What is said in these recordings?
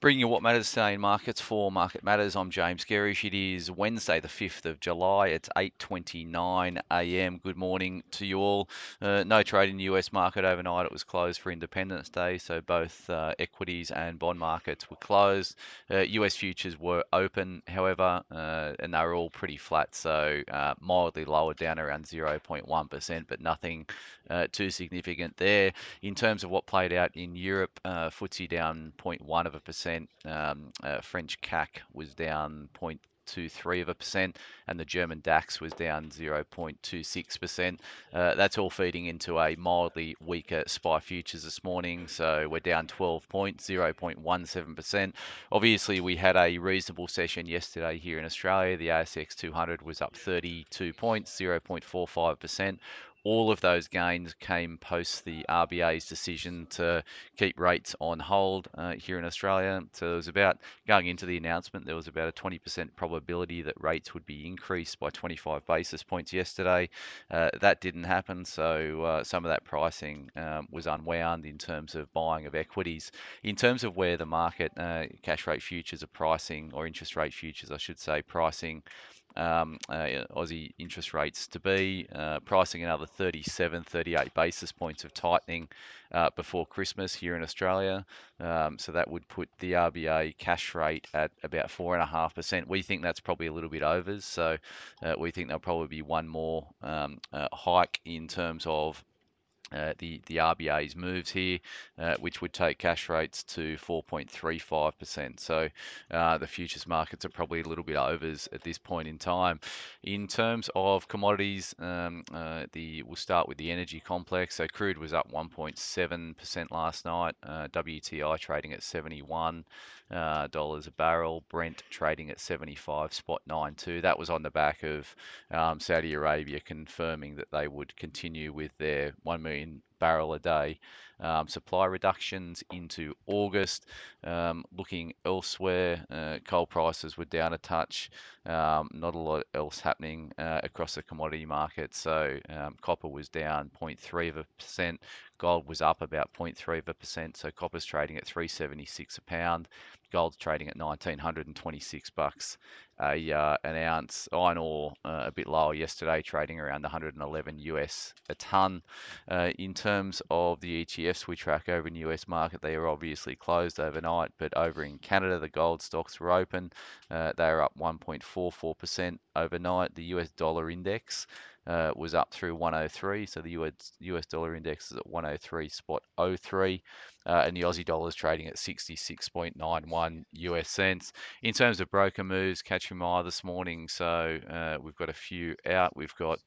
Bringing you what matters today in markets for Market Matters. I'm James Gerrish. It is Wednesday, the 5th of July. It's 8:29 a.m. Good morning to you all. Uh, no trade in the US market overnight. It was closed for Independence Day, so both uh, equities and bond markets were closed. Uh, US futures were open, however, uh, and they were all pretty flat, so uh, mildly lower, down around 0.1%, but nothing uh, too significant there. In terms of what played out in Europe, uh, FTSE down 0.1 of a percent. Um, uh, French CAC was down 0.23 of a percent, and the German DAX was down 0.26%. Uh, that's all feeding into a mildly weaker SPI futures this morning. So we're down 12 points, 0.17%. Obviously, we had a reasonable session yesterday here in Australia. The ASX 200 was up 32 points, 0.45%. All of those gains came post the RBA's decision to keep rates on hold uh, here in Australia. So there was about, going into the announcement, there was about a 20% probability that rates would be increased by 25 basis points yesterday. Uh, that didn't happen, so uh, some of that pricing um, was unwound in terms of buying of equities. In terms of where the market, uh, cash rate futures are pricing, or interest rate futures, I should say, pricing um, uh, Aussie interest rates to be, uh, pricing another 37, 38 basis points of tightening uh, before Christmas here in Australia. Um, so that would put the RBA cash rate at about 4.5%. We think that's probably a little bit overs. So uh, we think there'll probably be one more um, uh, hike in terms of uh, the the RBA's moves here, uh, which would take cash rates to 4.35%. So uh, the futures markets are probably a little bit overs at this point in time. In terms of commodities, um, uh, the we'll start with the energy complex. So crude was up 1.7% last night. Uh, WTI trading at 71 uh, dollars a barrel. Brent trading at 75 spot 92. That was on the back of um, Saudi Arabia confirming that they would continue with their 1 million submarine barrel a day um, supply reductions into August. Um, looking elsewhere, uh, coal prices were down a touch. Um, not a lot else happening uh, across the commodity market. So um, copper was down 0.3 of a percent. Gold was up about 0.3 of a percent. So copper's trading at 376 a pound. Gold's trading at 1926 bucks a uh, an ounce. Iron ore uh, a bit lower yesterday, trading around 111 US a ton. Uh, in terms of the ETFs we track over in the US market, they are obviously closed overnight, but over in Canada, the gold stocks were open. Uh, they are up 1.44% overnight. The US dollar index uh, was up through 103. So the US, US dollar index is at 103 spot 03, uh, and the Aussie dollar is trading at 66.91 US cents. In terms of broker moves, catching my eye this morning. So uh, we've got a few out. We've got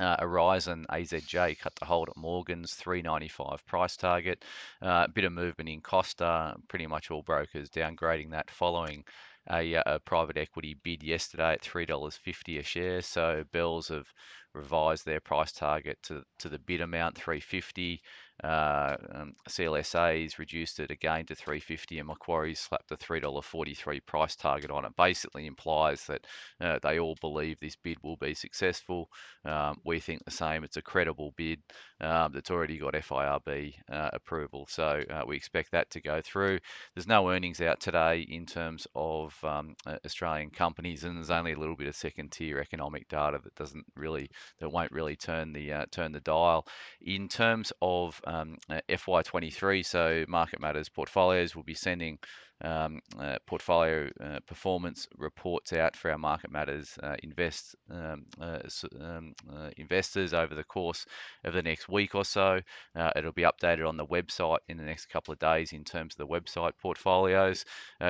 uh, Aurizon AZJ cut to hold at Morgan's 395 price target. Uh, bit of movement in Costa. Pretty much all brokers downgrading that following a, uh, a private equity bid yesterday at $3.50 a share. So Bells have revised their price target to, to the bid amount 350 uh, um, CLSA's reduced it again to 350 and Macquarie's slapped a $3.43 price target on it. Basically implies that uh, they all believe this bid will be successful. Um, we think the same. It's a credible bid um, that's already got FIRB uh, approval. So uh, we expect that to go through. There's no earnings out today in terms of um, Australian companies and there's only a little bit of second tier economic data that doesn't really, that won't really turn the, uh, turn the dial. In terms of um, uh, FY23. So Market Matters portfolios will be sending um, uh, portfolio uh, performance reports out for our Market Matters uh, invest um, uh, um, uh, investors over the course of the next week or so. it'll be updated on the website in the next couple of days in terms of the website portfolios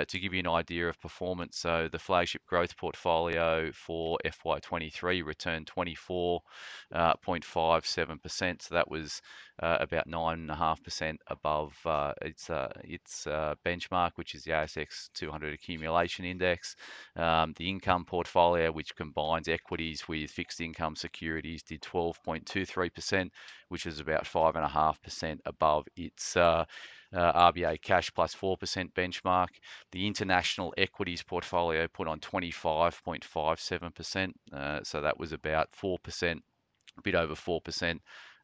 to give you an idea of performance. So the flagship growth portfolio for FY23 returned 24.57%. so that was about 9.5% above its its benchmark, which is is the ASX 200 accumulation index. Um, the income portfolio, which combines equities with fixed income securities, did 12.23%, which is about 5.5% above its uh, uh, RBA cash plus 4% benchmark. The international equities portfolio put on 25.57%, uh, so that was about 4%, a bit over 4%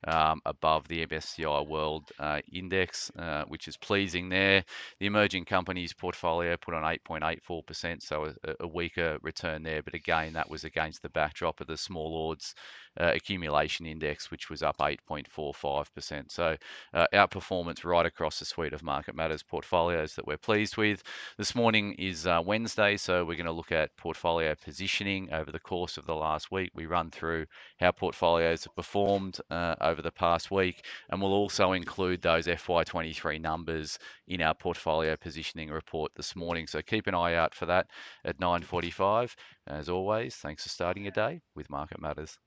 um, above the MSCI World uh, Index, uh, which is pleasing there. The emerging companies portfolio put on 8.84%, so a, a, weaker return there. But again, that was against the backdrop of the Small Ords uh, accumulation index, which was up 8.45%. So uh, outperformance right across the suite of Market Matters portfolios that we're pleased with. This morning is uh, Wednesday, so we're going to look at portfolio positioning over the course of the last week. We run through how portfolios have performed uh, over the past week, and we'll also include those FY23 numbers in our portfolio positioning report this morning. So keep an eye out for that at 9:45. As always, thanks for starting your day with Market Matters.